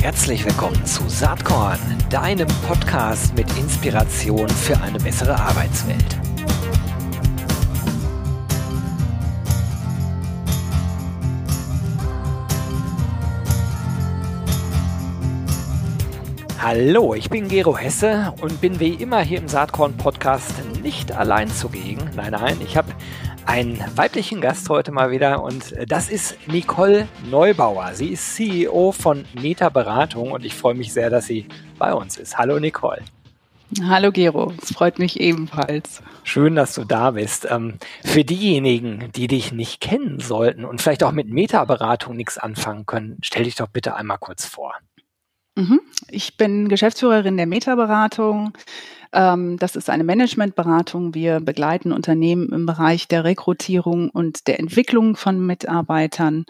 Herzlich willkommen zu Saatkorn, deinem Podcast mit Inspiration für eine bessere Arbeitswelt. Hallo, ich bin Gero Hesse und bin wie immer hier im Saatkorn Podcast nicht allein zugegen. Nein, nein, ich habe einen weiblichen Gast heute mal wieder und das ist Nicole Neubauer. Sie ist CEO von Meta Beratung und ich freue mich sehr, dass sie bei uns ist. Hallo Nicole. Hallo Gero, es freut mich ebenfalls. Schön, dass du da bist. Ähm, für diejenigen, die dich nicht kennen sollten und vielleicht auch mit Meta-Beratung nichts anfangen können, stell dich doch bitte einmal kurz vor. Mhm. Ich bin Geschäftsführerin der Meta-Beratung. Ähm, das ist eine Managementberatung. Wir begleiten Unternehmen im Bereich der Rekrutierung und der Entwicklung von Mitarbeitern.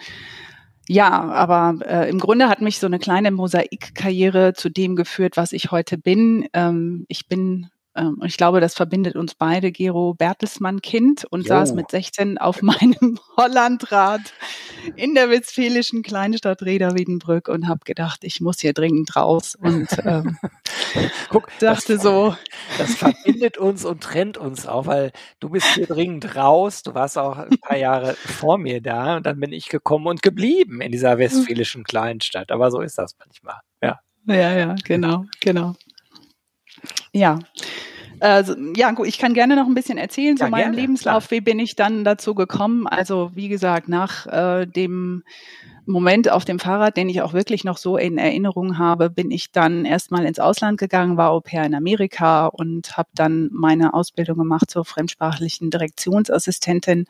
Ja, aber äh, im Grunde hat mich so eine kleine Mosaikkarriere zu dem geführt, was ich heute bin. Ähm, ich bin und ich glaube, das verbindet uns beide, Gero Bertelsmann-Kind und jo. saß mit 16 auf meinem Hollandrad in der westfälischen Kleinstadt Reda-Wiedenbrück und habe gedacht, ich muss hier dringend raus und ähm, Guck, dachte das, so. Das verbindet uns und trennt uns auch, weil du bist hier dringend raus. Du warst auch ein paar Jahre vor mir da und dann bin ich gekommen und geblieben in dieser westfälischen Kleinstadt. Aber so ist das manchmal. Ja. Ja, ja, genau, genau. Ja. Also, ja, gut, ich kann gerne noch ein bisschen erzählen zu ja, meinem gerne, Lebenslauf. Klar. Wie bin ich dann dazu gekommen? Also, wie gesagt, nach äh, dem Moment auf dem Fahrrad, den ich auch wirklich noch so in Erinnerung habe, bin ich dann erstmal ins Ausland gegangen, war Au pair in Amerika und habe dann meine Ausbildung gemacht zur fremdsprachlichen Direktionsassistentin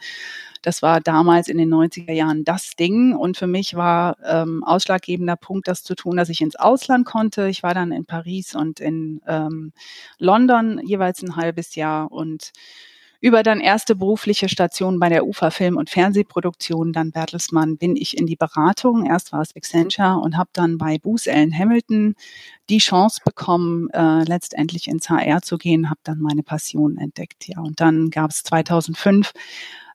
das war damals in den 90er Jahren das Ding. Und für mich war ähm, ausschlaggebender Punkt, das zu tun, dass ich ins Ausland konnte. Ich war dann in Paris und in ähm, London jeweils ein halbes Jahr und über dann erste berufliche Stationen bei der UFA Film- und Fernsehproduktion, dann Bertelsmann, bin ich in die Beratung. Erst war es Accenture und habe dann bei Booz Allen Hamilton die Chance bekommen, äh, letztendlich ins HR zu gehen, habe dann meine Passion entdeckt. Ja, und dann gab es 2005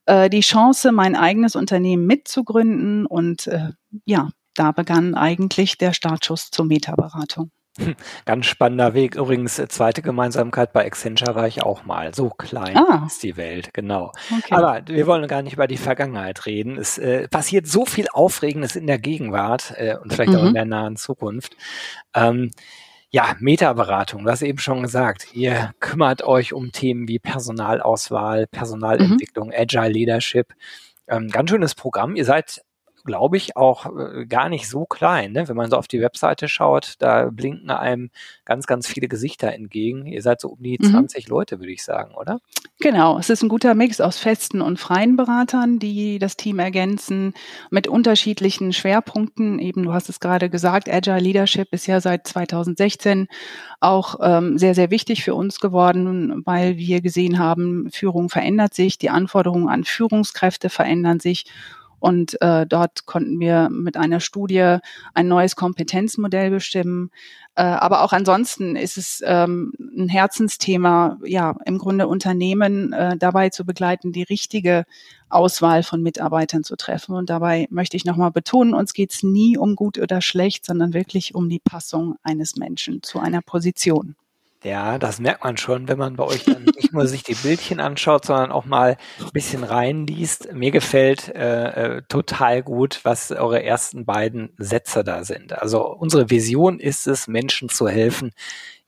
äh, die Chance, mein eigenes Unternehmen mitzugründen. Und äh, ja, da begann eigentlich der Startschuss zur Metaberatung. Ganz spannender Weg. Übrigens, äh, zweite Gemeinsamkeit bei Accenture war ich auch mal. So klein ah. ist die Welt, genau. Okay. Aber wir wollen gar nicht über die Vergangenheit reden. Es äh, passiert so viel Aufregendes in der Gegenwart äh, und vielleicht mhm. auch in mhm. der nahen Zukunft. Ähm, ja, Metaberatung, du hast eben schon gesagt, ihr kümmert euch um Themen wie Personalauswahl, Personalentwicklung, mhm. Agile Leadership. Ähm, ganz schönes Programm. Ihr seid glaube ich, auch äh, gar nicht so klein. Ne? Wenn man so auf die Webseite schaut, da blinken einem ganz, ganz viele Gesichter entgegen. Ihr seid so um die mhm. 20 Leute, würde ich sagen, oder? Genau, es ist ein guter Mix aus festen und freien Beratern, die das Team ergänzen mit unterschiedlichen Schwerpunkten. Eben, du hast es gerade gesagt, Agile Leadership ist ja seit 2016 auch ähm, sehr, sehr wichtig für uns geworden, weil wir gesehen haben, Führung verändert sich, die Anforderungen an Führungskräfte verändern sich und äh, dort konnten wir mit einer Studie ein neues Kompetenzmodell bestimmen. Äh, aber auch ansonsten ist es ähm, ein Herzensthema, ja, im Grunde Unternehmen äh, dabei zu begleiten, die richtige Auswahl von Mitarbeitern zu treffen. Und dabei möchte ich nochmal betonen, uns geht es nie um gut oder schlecht, sondern wirklich um die Passung eines Menschen zu einer Position. Ja, das merkt man schon, wenn man bei euch dann nicht nur sich die Bildchen anschaut, sondern auch mal ein bisschen reinliest. Mir gefällt äh, äh, total gut, was eure ersten beiden Sätze da sind. Also unsere Vision ist es, Menschen zu helfen,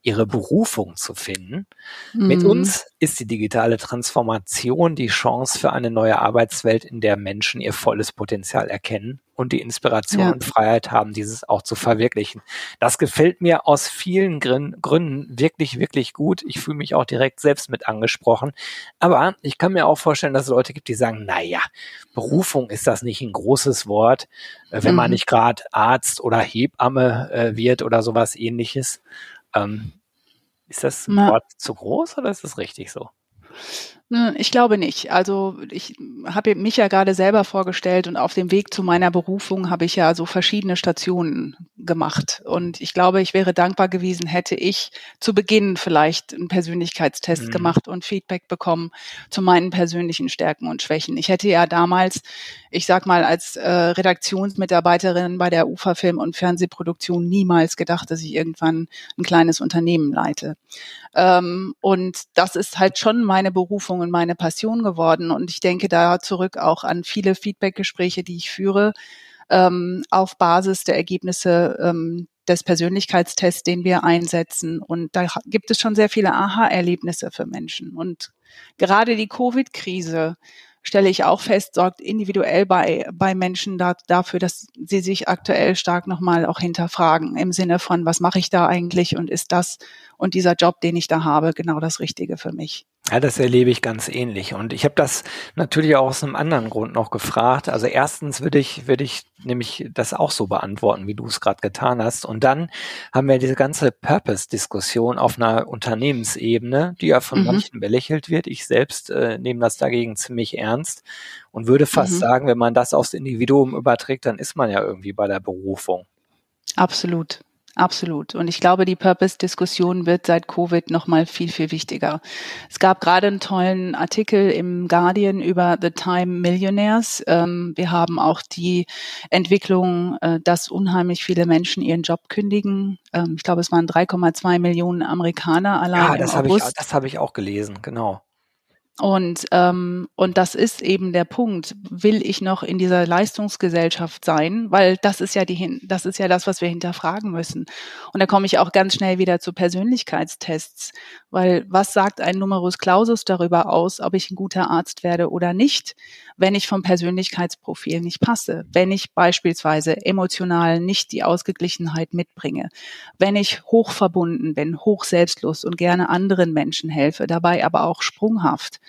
ihre Berufung zu finden. Mhm. Mit uns ist die digitale Transformation die Chance für eine neue Arbeitswelt, in der Menschen ihr volles Potenzial erkennen und die Inspiration ja. und Freiheit haben, dieses auch zu verwirklichen. Das gefällt mir aus vielen Gründen wirklich, wirklich gut. Ich fühle mich auch direkt selbst mit angesprochen. Aber ich kann mir auch vorstellen, dass es Leute gibt, die sagen, na ja, Berufung ist das nicht ein großes Wort, äh, wenn mhm. man nicht gerade Arzt oder Hebamme äh, wird oder sowas ähnliches. Ähm, ist das. Wort zu groß oder ist das richtig so? Hm, ich glaube nicht. Also ich habe mich ja gerade selber vorgestellt und auf dem Weg zu meiner Berufung habe ich ja so verschiedene Stationen gemacht. Und ich glaube, ich wäre dankbar gewesen, hätte ich zu Beginn vielleicht einen Persönlichkeitstest mhm. gemacht und Feedback bekommen zu meinen persönlichen Stärken und Schwächen. Ich hätte ja damals, ich sag mal, als äh, Redaktionsmitarbeiterin bei der UFA Film- und Fernsehproduktion niemals gedacht, dass ich irgendwann ein kleines Unternehmen leite. Ähm, und das ist halt schon meine Berufung und meine Passion geworden. Und ich denke da zurück auch an viele Feedbackgespräche, die ich führe, ähm, auf Basis der Ergebnisse ähm, des Persönlichkeitstests, den wir einsetzen. Und da gibt es schon sehr viele Aha-Erlebnisse für Menschen. Und gerade die Covid-Krise stelle ich auch fest, sorgt individuell bei, bei Menschen da, dafür, dass sie sich aktuell stark nochmal auch hinterfragen im Sinne von, was mache ich da eigentlich und ist das und dieser Job, den ich da habe, genau das Richtige für mich. Ja, das erlebe ich ganz ähnlich. Und ich habe das natürlich auch aus einem anderen Grund noch gefragt. Also erstens würde ich, würde ich nämlich das auch so beantworten, wie du es gerade getan hast. Und dann haben wir diese ganze Purpose-Diskussion auf einer Unternehmensebene, die ja von mhm. manchen belächelt wird. Ich selbst äh, nehme das dagegen ziemlich ernst und würde fast mhm. sagen, wenn man das aufs Individuum überträgt, dann ist man ja irgendwie bei der Berufung. Absolut. Absolut. Und ich glaube, die Purpose-Diskussion wird seit Covid noch mal viel, viel wichtiger. Es gab gerade einen tollen Artikel im Guardian über The Time Millionaires. Ähm, wir haben auch die Entwicklung, äh, dass unheimlich viele Menschen ihren Job kündigen. Ähm, ich glaube, es waren 3,2 Millionen Amerikaner allein ja, das August. Ich, das habe ich auch gelesen, genau. Und, ähm, und das ist eben der Punkt. Will ich noch in dieser Leistungsgesellschaft sein? Weil das ist ja die, das ist ja das, was wir hinterfragen müssen. Und da komme ich auch ganz schnell wieder zu Persönlichkeitstests. Weil was sagt ein Numerus Clausus darüber aus, ob ich ein guter Arzt werde oder nicht? Wenn ich vom Persönlichkeitsprofil nicht passe, wenn ich beispielsweise emotional nicht die Ausgeglichenheit mitbringe, wenn ich hochverbunden bin, hoch selbstlos und gerne anderen Menschen helfe, dabei aber auch sprunghaft,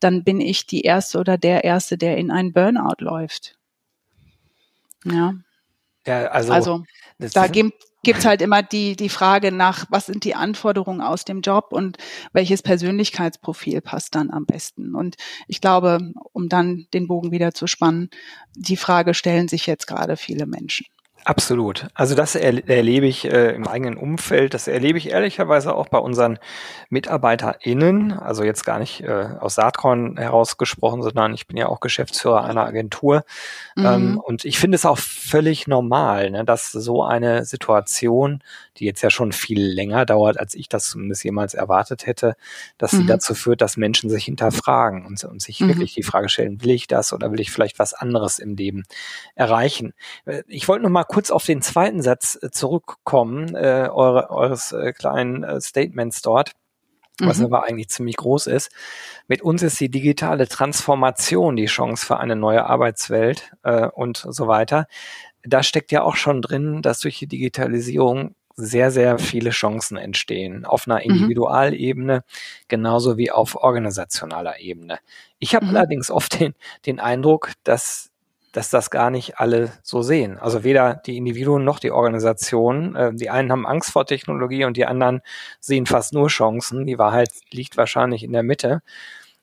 dann bin ich die Erste oder der Erste, der in einen Burnout läuft. Ja. Ja, also, also da gibt es halt immer die, die Frage nach, was sind die Anforderungen aus dem Job und welches Persönlichkeitsprofil passt dann am besten. Und ich glaube, um dann den Bogen wieder zu spannen, die Frage stellen sich jetzt gerade viele Menschen. Absolut. Also das er, erlebe ich äh, im eigenen Umfeld. Das erlebe ich ehrlicherweise auch bei unseren MitarbeiterInnen. Also jetzt gar nicht äh, aus Saatkorn herausgesprochen, sondern ich bin ja auch Geschäftsführer einer Agentur. Mhm. Ähm, und ich finde es auch völlig normal, ne, dass so eine Situation, die jetzt ja schon viel länger dauert, als ich das zumindest jemals erwartet hätte, dass mhm. sie dazu führt, dass Menschen sich hinterfragen und, und sich mhm. wirklich die Frage stellen, will ich das oder will ich vielleicht was anderes im Leben erreichen? Ich wollte noch mal kurz auf den zweiten Satz äh, zurückkommen, äh, eure, eures äh, kleinen äh, Statements dort was mhm. aber eigentlich ziemlich groß ist. Mit uns ist die digitale Transformation die Chance für eine neue Arbeitswelt äh, und so weiter. Da steckt ja auch schon drin, dass durch die Digitalisierung sehr, sehr viele Chancen entstehen. Auf einer mhm. Individualebene, genauso wie auf organisationaler Ebene. Ich habe mhm. allerdings oft den, den Eindruck, dass dass das gar nicht alle so sehen. Also weder die Individuen noch die Organisationen. Äh, die einen haben Angst vor Technologie und die anderen sehen fast nur Chancen. Die Wahrheit liegt wahrscheinlich in der Mitte.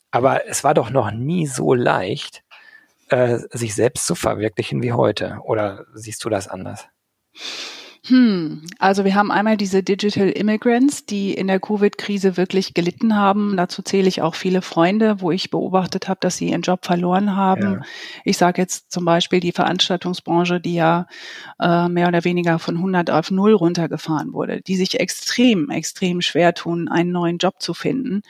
Aber es war doch noch nie so leicht, äh, sich selbst zu verwirklichen wie heute. Oder siehst du das anders? Hm, also wir haben einmal diese Digital Immigrants, die in der Covid-Krise wirklich gelitten haben. Dazu zähle ich auch viele Freunde, wo ich beobachtet habe, dass sie ihren Job verloren haben. Ja. Ich sage jetzt zum Beispiel die Veranstaltungsbranche, die ja äh, mehr oder weniger von 100 auf 0 runtergefahren wurde, die sich extrem, extrem schwer tun, einen neuen Job zu finden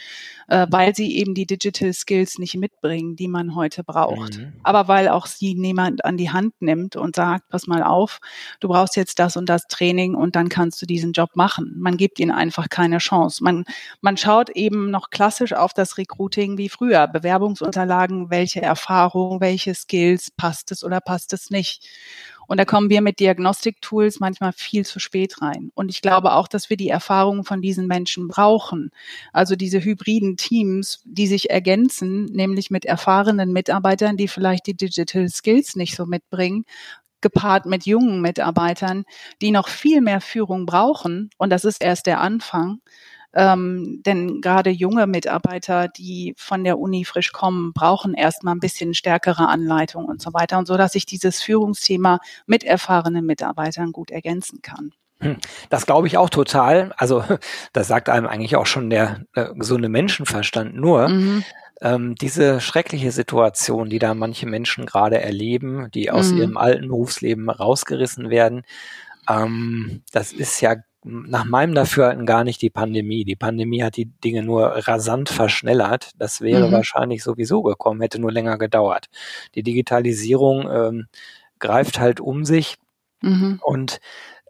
äh, weil sie eben die Digital Skills nicht mitbringen, die man heute braucht. Mhm. Aber weil auch sie niemand an die Hand nimmt und sagt, pass mal auf, du brauchst jetzt das und das Training und dann kannst du diesen Job machen. Man gibt ihnen einfach keine Chance. Man, man schaut eben noch klassisch auf das Recruiting wie früher. Bewerbungsunterlagen, welche Erfahrung, welche Skills, passt es oder passt es nicht. Und da kommen wir mit Diagnostik-Tools manchmal viel zu spät rein. Und ich glaube auch, dass wir die Erfahrungen von diesen Menschen brauchen. Also diese hybriden Teams, die sich ergänzen, nämlich mit erfahrenen Mitarbeitern, die vielleicht die Digital Skills nicht so mitbringen, gepaart mit jungen Mitarbeitern, die noch viel mehr Führung brauchen. Und das ist erst der Anfang Ähm, denn gerade junge Mitarbeiter, die von der Uni frisch kommen, brauchen erstmal ein bisschen stärkere Anleitung und so weiter. Und so, dass ich dieses Führungsthema mit erfahrenen Mitarbeitern gut ergänzen kann. Hm, das glaube ich auch total. Also das sagt einem eigentlich auch schon der äh, gesunde Menschenverstand. Nur mhm. ähm, diese schreckliche Situation, die da manche Menschen gerade erleben, die aus mhm. ihrem alten Berufsleben rausgerissen werden, ähm, das ist ja nach meinem Dafürhalten gar nicht die Pandemie. Die Pandemie hat die Dinge nur rasant verschnellert. Das wäre mhm. wahrscheinlich sowieso gekommen, hätte nur länger gedauert. Die Digitalisierung ähm, greift halt um sich mhm. und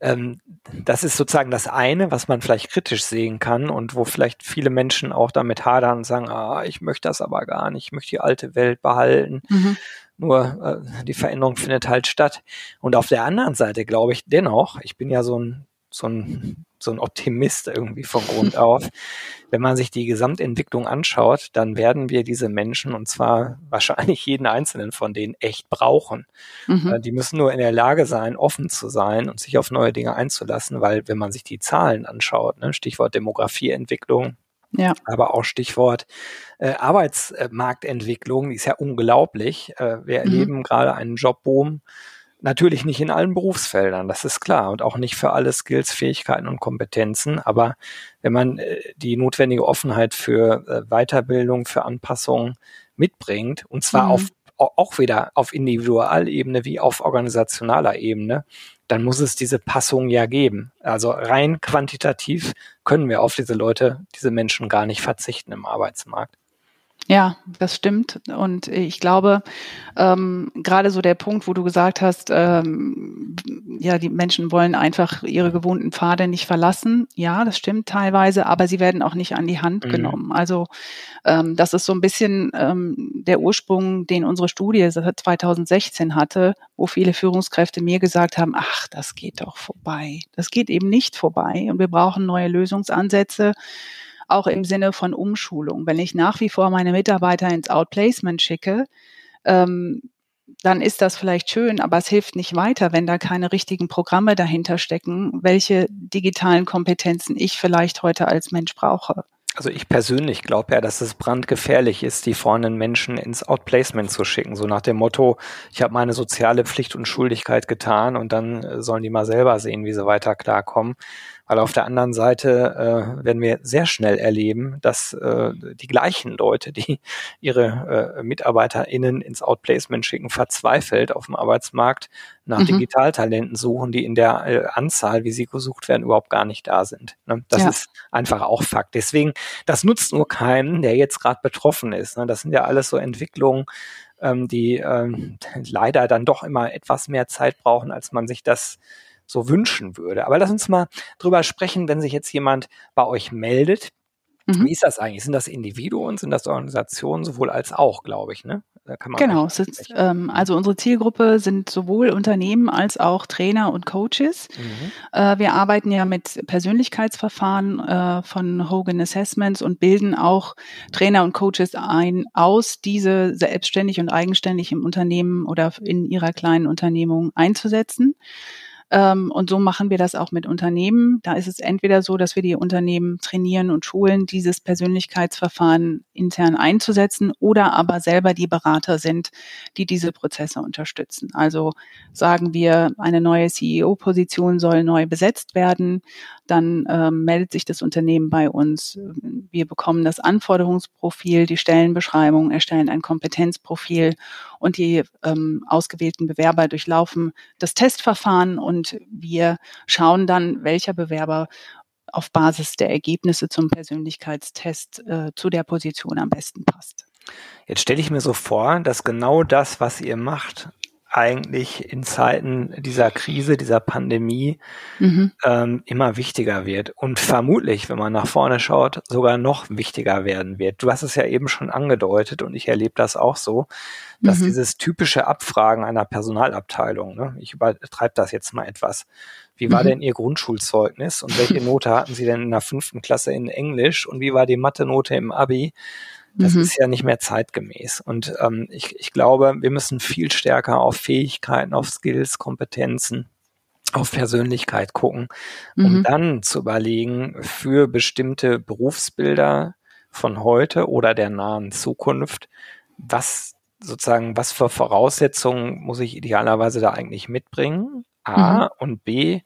ähm, das ist sozusagen das eine, was man vielleicht kritisch sehen kann und wo vielleicht viele Menschen auch damit hadern und sagen, ah, ich möchte das aber gar nicht, ich möchte die alte Welt behalten. Mhm. Nur äh, die Veränderung findet halt statt. Und auf der anderen Seite glaube ich dennoch, ich bin ja so ein so ein, so ein Optimist irgendwie von Grund auf. Wenn man sich die Gesamtentwicklung anschaut, dann werden wir diese Menschen, und zwar wahrscheinlich jeden einzelnen von denen, echt brauchen. Mhm. Äh, die müssen nur in der Lage sein, offen zu sein und sich auf neue Dinge einzulassen, weil wenn man sich die Zahlen anschaut, ne, Stichwort Demografieentwicklung, ja. Aber auch Stichwort äh, Arbeitsmarktentwicklung, die ist ja unglaublich. Äh, wir mhm. erleben gerade einen Jobboom Natürlich nicht in allen Berufsfeldern, das ist klar, und auch nicht für alle Skills, Fähigkeiten und Kompetenzen. Aber wenn man äh, die notwendige Offenheit für äh, Weiterbildung, für Anpassung mitbringt, und zwar mhm. auf auch wieder auf Individualebene wie auf organisationaler Ebene, dann muss es diese Passung ja geben. Also rein quantitativ können wir auf diese Leute, diese Menschen gar nicht verzichten im Arbeitsmarkt. Ja, das stimmt. Und ich glaube, ähm, gerade so der Punkt, wo du gesagt hast, ähm, ja, die Menschen wollen einfach ihre gewohnten Pfade nicht verlassen. Ja, das stimmt teilweise, aber sie werden auch nicht an die Hand mhm. genommen. Also ähm, das ist so ein bisschen ähm, der Ursprung, den unsere Studie 2016 hatte, wo viele Führungskräfte mir gesagt haben, ach, das geht doch vorbei. Das geht eben nicht vorbei und wir brauchen neue Lösungsansätze auch im Sinne von Umschulung. Wenn ich nach wie vor meine Mitarbeiter ins Outplacement schicke, ähm, dann ist das vielleicht schön, aber es hilft nicht weiter, wenn da keine richtigen Programme dahinter stecken, welche digitalen Kompetenzen ich vielleicht heute als Mensch brauche. Also ich persönlich glaube ja, dass es brandgefährlich ist, die vorhandenen Menschen ins Outplacement zu schicken. So nach dem Motto, ich habe meine soziale Pflicht und Schuldigkeit getan und dann äh, sollen die mal selber sehen, wie sie weiter klarkommen. Weil auf der anderen Seite äh, werden wir sehr schnell erleben, dass äh, die gleichen Leute, die ihre äh, MitarbeiterInnen ins Outplacement schicken, verzweifelt auf dem Arbeitsmarkt nach mhm. Digitaltalenten suchen, die in der äh, Anzahl, wie sie gesucht werden, überhaupt gar nicht da sind. Ne? Das ja. ist einfach auch Fakt. Deswegen, das nutzt nur keinen, der jetzt gerade betroffen ist. Ne? Das sind ja alles so Entwicklungen, ähm, die ähm, leider dann doch immer etwas mehr Zeit brauchen, als man sich das so wünschen würde. Aber lass uns mal drüber sprechen, wenn sich jetzt jemand bei euch meldet. Mhm. Wie ist das eigentlich? Sind das Individuen, sind das Organisationen, sowohl als auch, glaube ich, ne? genau, ist, ähm, also unsere Zielgruppe sind sowohl Unternehmen als auch Trainer und Coaches. Mhm. Äh, wir arbeiten ja mit Persönlichkeitsverfahren äh, von Hogan Assessments und bilden auch Trainer und Coaches ein, aus diese selbstständig und eigenständig im Unternehmen oder in ihrer kleinen Unternehmung einzusetzen. Ähm, und so machen wir das auch mit Unternehmen. Da ist es entweder so, dass wir die Unternehmen trainieren und schulen, dieses Persönlichkeitsverfahren intern einzusetzen oder aber selber die Berater sind, die diese Prozesse unterstützen. Also sagen wir, eine neue CEO-Position soll neu besetzt werden, dann ähm, meldet sich das Unternehmen bei uns. Wir bekommen das Anforderungsprofil, die Stellenbeschreibung, erstellen ein Kompetenzprofil und die ähm, ausgewählten Bewerber durchlaufen das Testverfahren und wir schauen dann, welcher Bewerber auf Basis der Ergebnisse zum Persönlichkeitstest äh, zu der Position am besten passt. Jetzt stelle ich mir so vor, dass genau das, was ihr macht, eigentlich in Zeiten dieser Krise, dieser Pandemie mhm. ähm, immer wichtiger wird und vermutlich, wenn man nach vorne schaut, sogar noch wichtiger werden wird. Du hast es ja eben schon angedeutet und ich erlebe das auch so, dass mhm. dieses typische Abfragen einer Personalabteilung, ne, ich übertreibe das jetzt mal etwas, wie war mhm. denn Ihr Grundschulzeugnis und welche Note hatten Sie denn in der fünften Klasse in Englisch und wie war die Mathe-Note im Abi? Das mhm. ist ja nicht mehr zeitgemäß. Und ähm, ich, ich glaube, wir müssen viel stärker auf Fähigkeiten, auf Skills, Kompetenzen auf Persönlichkeit gucken, um mhm. dann zu überlegen, für bestimmte Berufsbilder von heute oder der nahen Zukunft, was sozusagen, was für Voraussetzungen muss ich idealerweise da eigentlich mitbringen? A mhm. und B,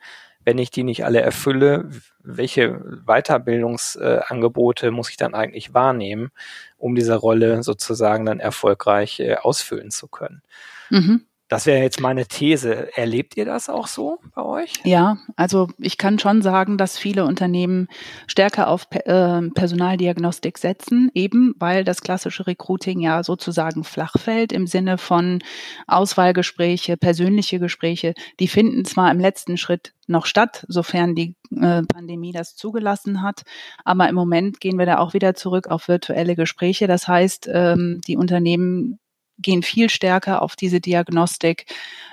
wenn ich die nicht alle erfülle, welche Weiterbildungsangebote äh, muss ich dann eigentlich wahrnehmen, um diese Rolle sozusagen dann erfolgreich äh, ausfüllen zu können? Mhm. Das wäre jetzt meine These. Erlebt ihr das auch so bei euch? Ja, also ich kann schon sagen, dass viele Unternehmen stärker auf äh, Personaldiagnostik setzen, eben weil das klassische Recruiting ja sozusagen flach fällt im Sinne von Auswahlgespräche, persönliche Gespräche. Die finden zwar im letzten Schritt noch statt, sofern die äh, Pandemie das zugelassen hat. Aber im Moment gehen wir da auch wieder zurück auf virtuelle Gespräche. Das heißt, ähm, die Unternehmen gehen viel stärker auf diese Diagnostik,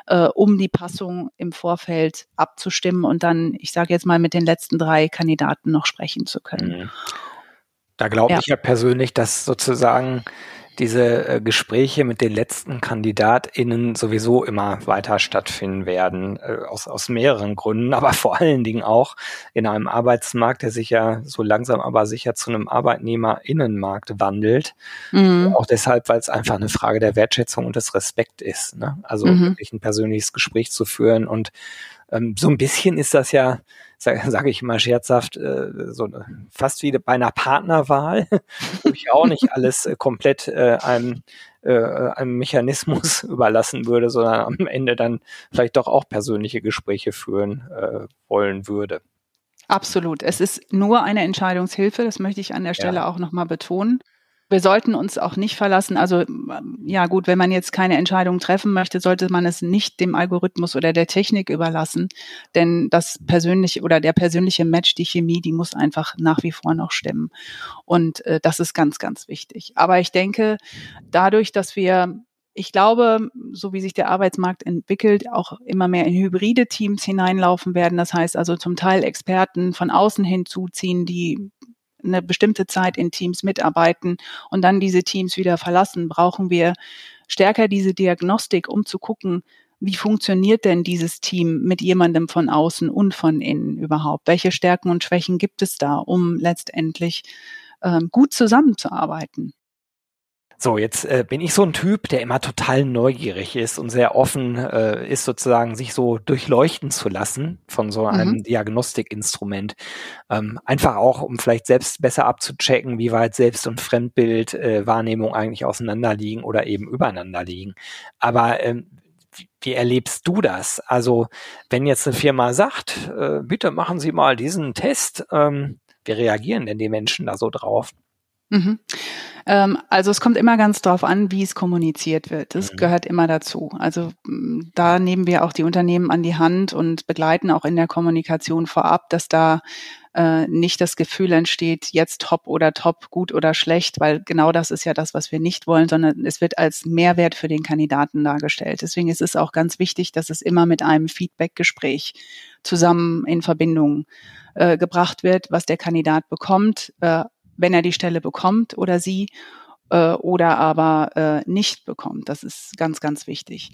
äh, um die Passung im Vorfeld abzustimmen und dann, ich sage jetzt mal, mit den letzten drei Kandidaten noch sprechen zu können. Mhm. Da glaube ja. ich ja persönlich, dass sozusagen diese äh, Gespräche mit den letzten KandidatInnen sowieso immer weiter stattfinden werden, äh, aus, aus mehreren Gründen, aber vor allen Dingen auch in einem Arbeitsmarkt, der sich ja so langsam aber sicher zu einem ArbeitnehmerInnenmarkt wandelt. Mhm. Auch deshalb, weil es einfach eine Frage der Wertschätzung und des Respekts ist. Ne? Also mhm. wirklich ein persönliches Gespräch zu führen und ähm, so ein bisschen ist das ja, sage sag ich mal scherzhaft, äh, so fast wie bei einer Partnerwahl, wo ich auch nicht alles äh, komplett äh, einem, äh, einem Mechanismus überlassen würde, sondern am Ende dann vielleicht doch auch persönliche Gespräche führen äh, wollen würde. Absolut. Es ist nur eine Entscheidungshilfe, das möchte ich an der Stelle ja. auch nochmal betonen wir sollten uns auch nicht verlassen. Also ja gut, wenn man jetzt keine Entscheidung treffen möchte, sollte man es nicht dem Algorithmus oder der Technik überlassen, denn das persönliche oder der persönliche Match, die Chemie, die muss einfach nach wie vor noch stimmen. Und äh, das ist ganz, ganz wichtig. Aber ich denke, dadurch, dass wir ich glaube, so wie sich der Arbeitsmarkt entwickelt, auch immer mehr in hybride Teams hineinlaufen werden. Das heißt also zum Teil Experten von außen hinzuziehen, die eine bestimmte Zeit in Teams mitarbeiten und dann diese Teams wieder verlassen, brauchen wir stärker diese Diagnostik, um zu gucken, wie funktioniert denn dieses Team mit jemandem von außen und von innen überhaupt? Welche Stärken und Schwächen gibt es da, um letztendlich ähm, gut zusammenzuarbeiten? So, jetzt äh, bin ich so ein Typ, der immer total neugierig ist und sehr offen äh, ist, sozusagen sich so durchleuchten zu lassen von so einem mhm. Diagnostikinstrument. Ähm, einfach auch, um vielleicht selbst besser abzuchecken, wie weit Selbst- und Fremdbild, äh, Wahrnehmung eigentlich auseinanderliegen oder eben übereinander liegen. Aber ähm, wie, erlebst du das? Also, wenn jetzt eine Firma sagt, äh, bitte machen Sie mal diesen Test, ähm, wie reagieren denn die Menschen da so drauf? Mhm. Ähm, also es kommt immer ganz drauf an, wie es kommuniziert wird. Das mhm. gehört immer dazu. Also mm, da nehmen wir auch die Unternehmen an die Hand und begleiten auch in der Kommunikation vorab, dass da äh, nicht das Gefühl entsteht, jetzt top oder top, gut oder schlecht, weil genau das ist ja das, was wir nicht wollen, sondern es wird als Mehrwert für den Kandidaten dargestellt. Deswegen ist es auch ganz wichtig, dass es immer mit einem Feedback-Gespräch zusammen in Verbindung äh, gebracht wird, was der Kandidat bekommt, äh, wenn er die Stelle bekommt oder sie oder aber äh, nicht bekommt. Das ist ganz, ganz wichtig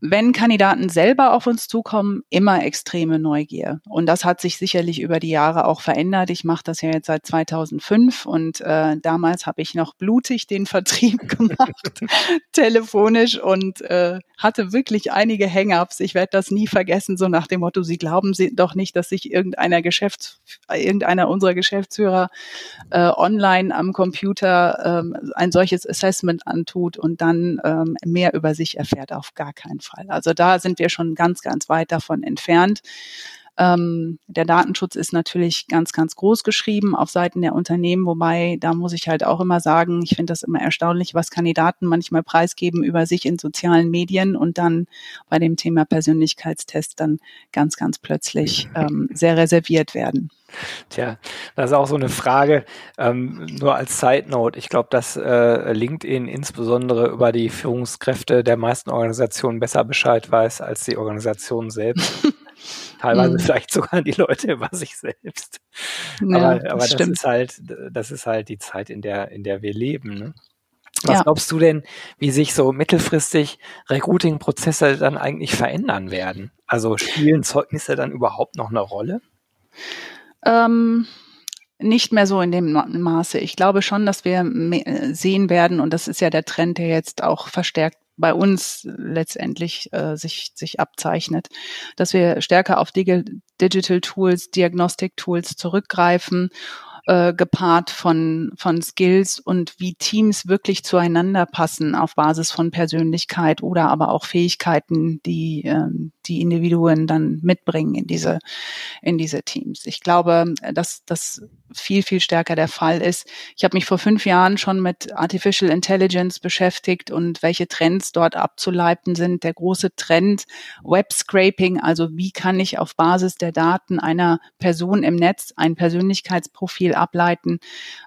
wenn Kandidaten selber auf uns zukommen, immer extreme Neugier. Und das hat sich sicherlich über die Jahre auch verändert. Ich mache das ja jetzt seit 2005 und äh, damals habe ich noch blutig den Vertrieb gemacht, telefonisch und äh, hatte wirklich einige Hang-ups. Ich werde das nie vergessen, so nach dem Motto, Sie glauben Sie doch nicht, dass sich irgendeiner Geschäfts irgendeiner unserer Geschäftsführer äh, online am Computer ähm, ein solches Assessment antut und dann ähm, mehr über sich erfährt. Auf gar keinen Fall. Also da sind wir schon ganz, ganz weit davon entfernt. Ähm, der Datenschutz ist natürlich ganz, ganz groß geschrieben auf Seiten der Unternehmen, wobei da muss ich halt auch immer sagen, ich finde das immer erstaunlich, was Kandidaten manchmal preisgeben über sich in sozialen Medien und dann bei dem Thema Persönlichkeitstest dann ganz, ganz plötzlich ähm, sehr reserviert werden. Tja, das ist auch so eine Frage, ähm, nur als Side Note. Ich glaube, dass äh, LinkedIn insbesondere über die Führungskräfte der meisten Organisationen besser Bescheid weiß als die Organisation selbst. Teilweise mhm. vielleicht sogar die Leute über sich selbst. Ja, aber, aber das, das ist halt, das ist halt die Zeit, in der, in der wir leben. Ne? Was ja. glaubst du denn, wie sich so mittelfristig Recruiting-Prozesse dann eigentlich verändern werden? Also spielen Zeugnisse dann überhaupt noch eine Rolle? Ähm, nicht mehr so in dem Maße. Ich glaube schon, dass wir sehen werden, und das ist ja der Trend, der jetzt auch verstärkt bei uns letztendlich äh, sich, sich abzeichnet, dass wir stärker auf Digital Tools, Diagnostic Tools zurückgreifen äh, gepaart von, von Skills und wie Teams wirklich zueinander passen auf Basis von Persönlichkeit oder aber auch Fähigkeiten, die ähm, die Individuen dann mitbringen in diese, in diese Teams. Ich glaube, dass das viel, viel stärker der Fall ist. Ich habe mich vor fünf Jahren schon mit Artificial Intelligence beschäftigt und welche Trends dort abzuleiten sind. Der große Trend Web Scraping, also wie kann ich auf Basis der Daten einer Person im Netz ein Persönlichkeitsprofil ableiten,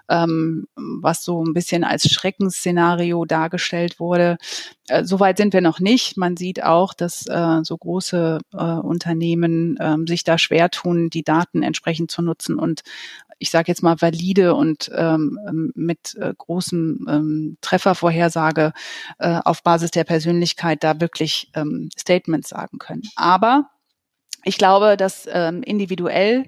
ähm, was so ein bisschen als Schreckensszenario dargestellt wurde. Äh, Soweit sind wir noch nicht. Man sieht auch, dass äh, so große äh, Unternehmen äh, sich da schwer tun, die Daten entsprechend zu nutzen und ich sage jetzt mal valide und ähm, mit äh, großem ähm, Treffervorhersage äh, auf Basis der Persönlichkeit da wirklich ähm, Statements sagen können. Aber ich glaube, dass ähm, individuell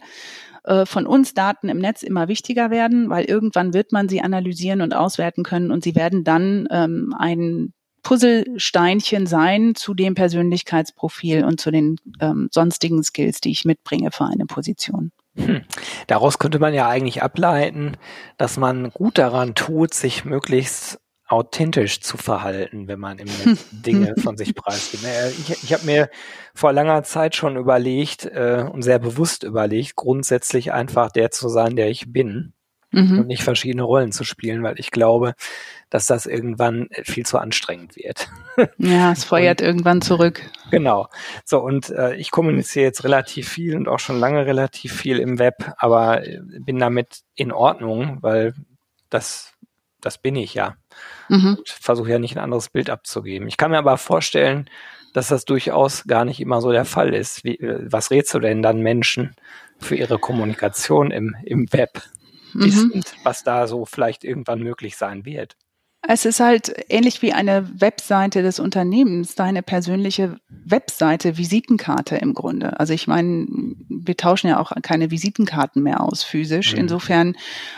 äh, von uns Daten im Netz immer wichtiger werden, weil irgendwann wird man sie analysieren und auswerten können und sie werden dann ähm, ein Puzzlesteinchen sein zu dem Persönlichkeitsprofil und zu den ähm, sonstigen Skills, die ich mitbringe für eine Position. Hm. Daraus könnte man ja eigentlich ableiten, dass man gut daran tut, sich möglichst authentisch zu verhalten, wenn man im Dinge von sich preisgibt. Ich, ich habe mir vor langer Zeit schon überlegt äh, und sehr bewusst überlegt, grundsätzlich einfach der zu sein, der ich bin mhm. und nicht verschiedene Rollen zu spielen, weil ich glaube, dass das irgendwann viel zu anstrengend wird. Ja, es feuert und, irgendwann zurück. Genau. So, und äh, ich kommuniziere jetzt relativ viel und auch schon lange relativ viel im Web, aber äh, bin damit in Ordnung, weil das, das bin ich ja. Mhm. Versuche ja nicht ein anderes Bild abzugeben. Ich kann mir aber vorstellen, dass das durchaus gar nicht immer so der Fall ist. Wie, äh, was rätst du denn dann Menschen für ihre Kommunikation im, im Web? Mhm. Wissend, was da so vielleicht irgendwann möglich sein wird. Es ist halt ähnlich wie eine Webseite des Unternehmens, deine persönliche Webseite, Visitenkarte im Grunde. Also ich meine, wir tauschen ja auch keine Visitenkarten mehr aus physisch. Mhm. Insofern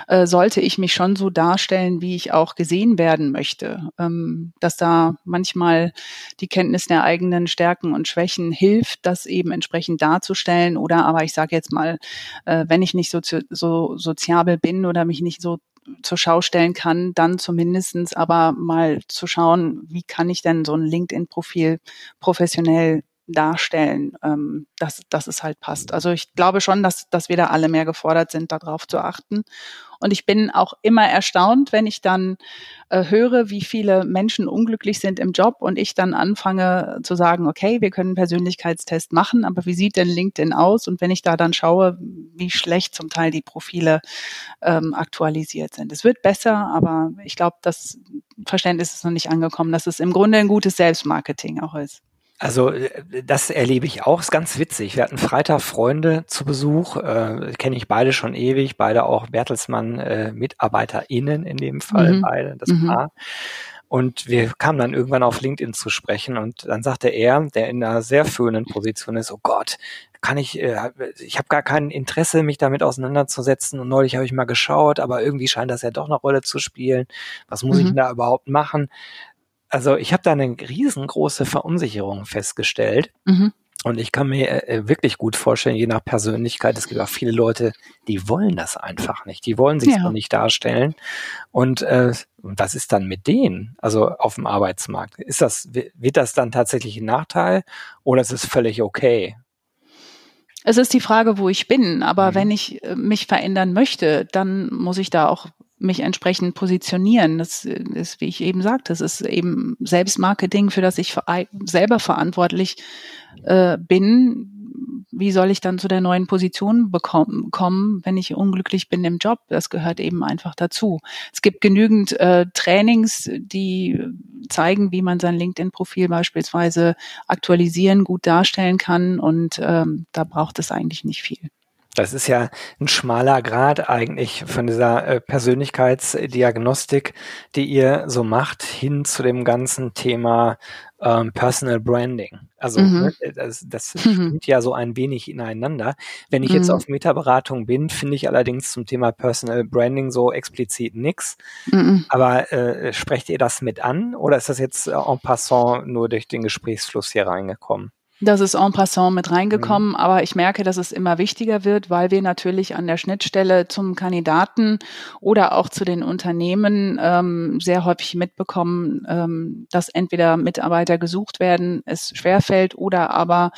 äh, sollte ich mich schon so darstellen, wie ich auch gesehen werden möchte. Ähm, dass da manchmal die Kenntnis der eigenen Stärken und Schwächen hilft, das eben entsprechend darzustellen. Oder aber ich sage jetzt mal, äh, wenn ich nicht so, so soziabel bin oder mich nicht so zur Schau stellen kann, dann zumindestens aber mal zu schauen, wie kann ich denn so ein LinkedIn-Profil professionell darstellen, ähm, dass, dass es halt passt. Also ich glaube schon, dass, dass wir da alle mehr gefordert sind, darauf zu achten. Und ich bin auch immer erstaunt, wenn ich dann äh, höre, wie viele Menschen unglücklich sind im Job und ich dann anfange zu sagen, okay, wir können Persönlichkeitstest machen, aber wie sieht denn LinkedIn aus? Und wenn ich da dann schaue, wie schlecht zum Teil die Profile ähm, aktualisiert sind. Es wird besser, aber ich glaube, das Verständnis ist noch nicht angekommen, dass es im Grunde ein gutes Selbstmarketing auch ist. Also äh, das erlebe ich auch, ist ganz witzig. Wir hatten Freitag Freunde zu Besuch, äh, kenne ich beide schon ewig, beide auch Bertelsmann äh, MitarbeiterInnen in dem Fall, mhm. beide, das mhm. Paar. Und wir kamen dann irgendwann auf LinkedIn zu sprechen und dann sagte er, der in einer sehr führenden Position ist, oh Gott, kann ich, äh, ich habe gar kein Interesse, mich damit auseinanderzusetzen. Und neulich habe ich mal geschaut, aber irgendwie scheint das ja doch eine Rolle zu spielen. Was muss mhm. ich denn da überhaupt machen? Also ich habe da eine riesengroße Verunsicherung festgestellt. Mhm. Und ich kann mir äh, wirklich gut vorstellen, je nach Persönlichkeit, es gibt auch viele Leute, die wollen das einfach nicht. Die wollen sich ja. so nicht darstellen. Und äh, was ist dann mit denen? Also auf dem Arbeitsmarkt? Ist das, wird das dann tatsächlich ein Nachteil oder ist es völlig okay? Es ist die Frage, wo ich bin. Aber mhm. wenn ich äh, mich verändern möchte, dann muss ich da auch mich entsprechend positionieren. Das ist, wie ich eben sagte, das ist eben Selbstmarketing, für das ich selber verantwortlich äh, bin. Wie soll ich dann zu der neuen Position bekommen, kommen, wenn ich unglücklich bin im Job? Das gehört eben einfach dazu. Es gibt genügend äh, Trainings, die zeigen, wie man sein LinkedIn-Profil beispielsweise aktualisieren, gut darstellen kann. Und ähm, da braucht es eigentlich nicht viel. Das ist ja ein schmaler Grad eigentlich von dieser äh, Persönlichkeitsdiagnostik, die ihr so macht, hin zu dem ganzen Thema ähm, Personal Branding. Also mhm. Ne, das, das mhm. stimmt ja so ein wenig ineinander. Wenn ich mhm. jetzt auf Metaberatung bin, finde ich allerdings zum Thema Personal Branding so explizit nix. Mhm. Aber äh, sprecht ihr das mit an oder ist das jetzt en passant nur durch den Gesprächsfluss hier reingekommen? Das ist en passant mit reingekommen, mhm. aber ich merke, dass es immer wichtiger wird, weil wir natürlich an der Schnittstelle zum Kandidaten oder auch zu den Unternehmen ähm, sehr häufig mitbekommen, ähm, dass entweder Mitarbeiter gesucht werden, es schwerfällt oder aber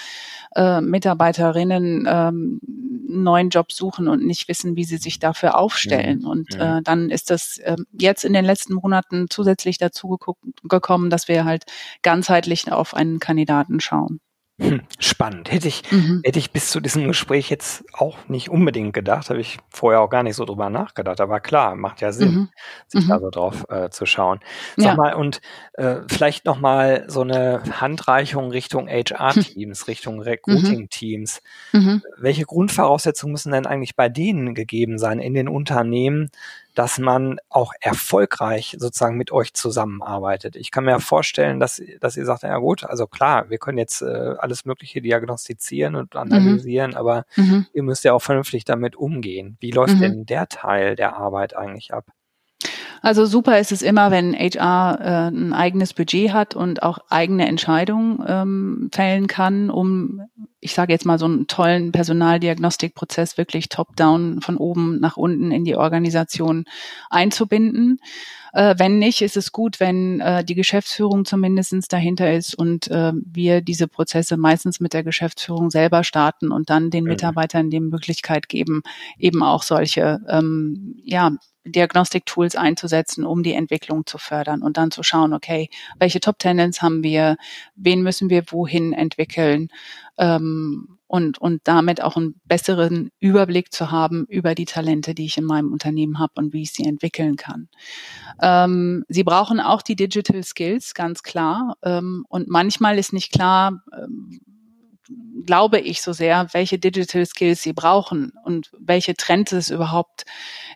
äh, Mitarbeiterinnen ähm, einen neuen Job suchen und nicht wissen, wie sie sich dafür aufstellen. Mhm. Und äh, dann ist das äh, jetzt in den letzten Monaten zusätzlich dazu gekommen, dass wir halt ganzheitlich auf einen Kandidaten schauen. Hm, spannend. Hätte ich, mhm. hätte ich bis zu diesem Gespräch jetzt auch nicht unbedingt gedacht, habe ich vorher auch gar nicht so drüber nachgedacht. Aber klar, macht ja Sinn, mhm. sich mhm. da so drauf äh, zu schauen. Sag ja. mal, und äh, vielleicht nochmal so eine Handreichung Richtung HR-Teams, Richtung mhm. Recruiting-Teams. Mhm. Welche Grundvoraussetzungen müssen denn eigentlich bei denen gegeben sein in den Unternehmen, dass man auch erfolgreich sozusagen mit euch zusammenarbeitet. Ich kann mir vorstellen, dass, dass ihr sagt, ja gut, also klar, wir können jetzt äh, alles Mögliche diagnostizieren und mhm. analysieren, mhm. aber mhm. ihr müsst ja auch vernünftig damit umgehen. Wie läuft mhm. denn der Teil der Arbeit eigentlich ab? Also super ist es immer, wenn HR äh, ein eigenes Budget hat und auch eigene Entscheidungen ähm, fällen kann, um, ich sage jetzt mal, so einen tollen Personaldiagnostikprozess wirklich top-down von oben nach unten in die Organisation einzubinden. Äh, wenn nicht, ist es gut, wenn äh, die Geschäftsführung zumindestens dahinter ist und äh, wir diese Prozesse meistens mit der Geschäftsführung selber starten und dann den Mitarbeitern die Möglichkeit geben, eben auch solche ähm, ja, Diagnostik-Tools einzusetzen, um die Entwicklung zu fördern und dann zu schauen, okay, welche Top-Tendenz haben wir, wen müssen wir wohin entwickeln ähm, und, und damit auch einen besseren Überblick zu haben über die Talente, die ich in meinem Unternehmen habe und wie ich sie entwickeln kann. Ähm, sie brauchen auch die Digital Skills, ganz klar. Ähm, und manchmal ist nicht klar, ähm, glaube ich so sehr, welche Digital Skills sie brauchen und welche Trends es überhaupt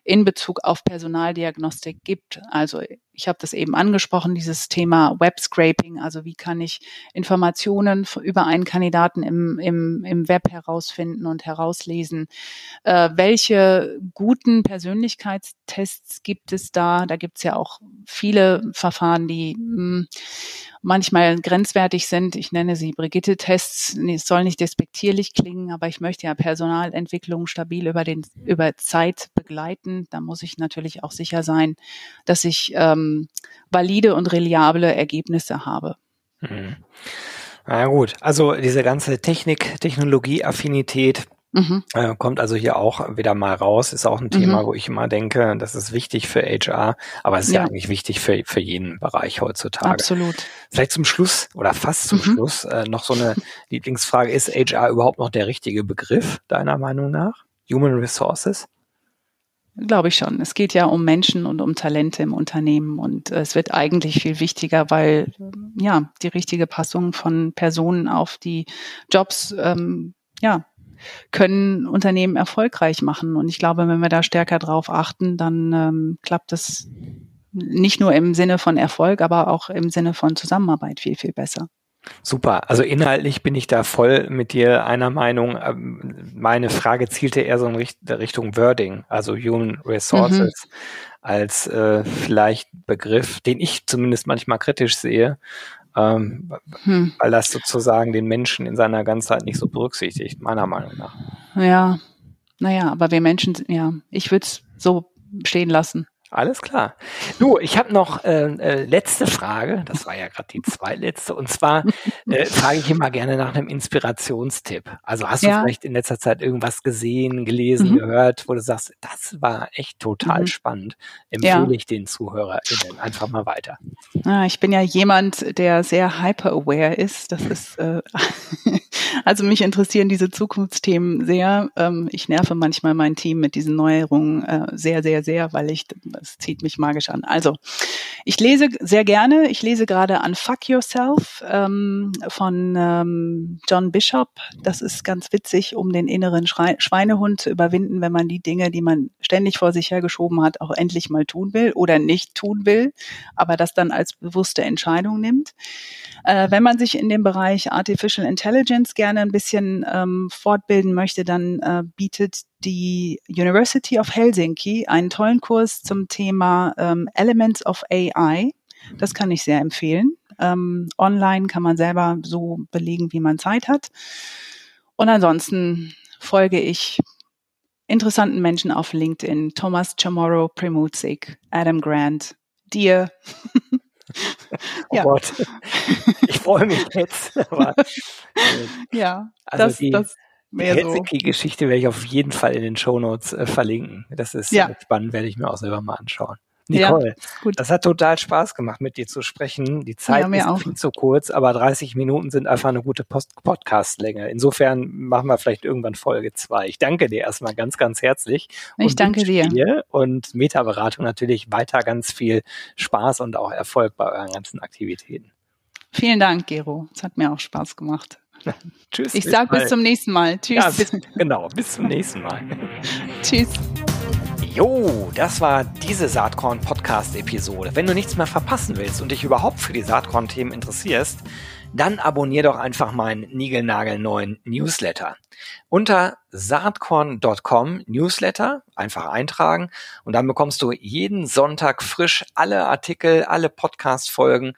in Bezug auf Personaldiagnostik gibt. Also ich habe das eben angesprochen, dieses Thema Web Scraping, also wie kann ich Informationen über einen Kandidaten im, im, im Web herausfinden und herauslesen. Äh, welche guten Persönlichkeitstests gibt es da? Da gibt es ja auch viele Verfahren, die mh, hm, manchmal grenzwertig sind. Ich nenne sie Brigitte-Tests. Es soll nicht despektierlich klingen, aber ich möchte ja Personalentwicklung stabil über, den, über Zeit begleiten. Da muss ich natürlich auch sicher sein, dass ich ähm, valide und reliable Ergebnisse habe. Mhm. Na gut, also diese ganze Technik, Technologie-Affinität, Mhm. Äh, kommt also hier auch wieder mal raus. Ist auch ein Thema, mhm. wo ich immer denke, das ist wichtig für HR, aber es ist ja, ja eigentlich wichtig für, für jeden Bereich heutzutage. Absolut. Vielleicht zum Schluss oder fast zum mhm. Schluss äh, noch so eine Lieblingsfrage. Ist HR überhaupt noch der richtige Begriff, deiner Meinung nach? Human Resources? Glaube ich schon. Es geht ja um Menschen und um Talente im Unternehmen und äh, es wird eigentlich viel wichtiger, weil ja die richtige Passung von Personen auf die Jobs ähm, ja können Unternehmen erfolgreich machen. Und ich glaube, wenn wir da stärker drauf achten, dann ähm, klappt es nicht nur im Sinne von Erfolg, aber auch im Sinne von Zusammenarbeit viel, viel besser. Super. Also inhaltlich bin ich da voll mit dir einer Meinung. Ähm, meine Frage zielte eher so in Richtung Wording, also Human Resources mhm. als äh, vielleicht Begriff, den ich zumindest manchmal kritisch sehe, ähm, hm. weil das sozusagen den Menschen in seiner Ganzheit nicht so berücksichtigt, meiner Meinung nach. Ja, naja, aber wir Menschen, ja, ich würde es so stehen lassen. Alles klar. Du, ich habe noch äh, äh, letzte Frage. Das war ja gerade die zweitletzte. Und zwar äh, frage ich immer gerne nach einem Inspirationstipp. Also hast du ja. vielleicht in letzter Zeit irgendwas gesehen, gelesen, mhm. gehört, wo du sagst, das war echt total mhm. spannend. Empfehle ja. ich den ZuhörerInnen einfach mal weiter. Ah, ich bin ja jemand, der sehr hyper-aware ist. Das ist äh, also mich interessieren diese Zukunftsthemen sehr. Ähm, ich nerve manchmal mein Team mit diesen Neuerungen äh, sehr, sehr, sehr, weil ich es zieht mich magisch an. Also, ich lese sehr gerne. Ich lese gerade Unfuck Yourself ähm, von ähm, John Bishop. Das ist ganz witzig, um den inneren Schrei Schweinehund zu überwinden, wenn man die Dinge, die man ständig vor sich hergeschoben hat, auch endlich mal tun will oder nicht tun will, aber das dann als bewusste Entscheidung nimmt. Äh, wenn man sich in dem Bereich Artificial Intelligence gerne ein bisschen ähm, fortbilden möchte, dann äh, bietet die University of Helsinki einen tollen Kurs zum Thema ähm, Elements of AI. Das kann ich sehr empfehlen. Ähm, online kann man selber so belegen, wie man Zeit hat. Und ansonsten folge ich interessanten Menschen auf LinkedIn. Thomas Chamorro Primuzik, Adam Grant, dir. oh ja. Gott. Ich freue mich jetzt. Aber, äh, ja, also das, die, das die Helsinki-Geschichte werde ich auf jeden Fall in den Shownotes äh, verlinken. Das ist ja. spannend, werde ich mir auch selber mal anschauen. Nicole, ja, das hat total Spaß gemacht, mit dir zu sprechen. Die Zeit ja, ist auch. viel zu kurz, aber 30 Minuten sind einfach eine gute Podcast-Länge. Insofern machen wir vielleicht irgendwann Folge zwei. Ich danke dir erstmal ganz, ganz herzlich. Ich danke dir. dir. Und Meta-Beratung natürlich weiter ganz viel Spaß und auch Erfolg bei euren ganzen Aktivitäten. Vielen Dank, Gero. Es hat mir auch Spaß gemacht. Tschüss. Ich sage bis zum nächsten Mal. Tschüss. Ja, bis, genau, bis zum nächsten Mal. Tschüss. Jo, das war diese Saatkorn Podcast Episode. Wenn du nichts mehr verpassen willst und dich überhaupt für die Saatkorn Themen interessierst, dann abonnier doch einfach meinen niegelnagelneuen Newsletter. Unter saatkorn.com Newsletter einfach eintragen und dann bekommst du jeden Sonntag frisch alle Artikel, alle Podcast Folgen,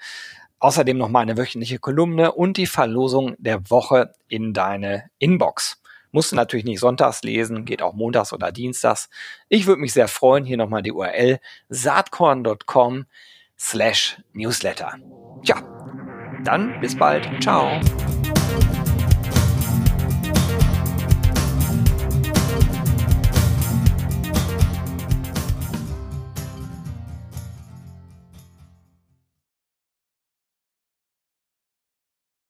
außerdem noch mal eine wöchentliche Kolumne und die Verlosung der Woche in deine Inbox. Musst du natürlich nicht sonntags lesen, geht auch montags oder dienstags. Ich würde mich sehr freuen. Hier nochmal die URL saatkorn.com slash newsletter. Tja, dann bis bald. Ciao.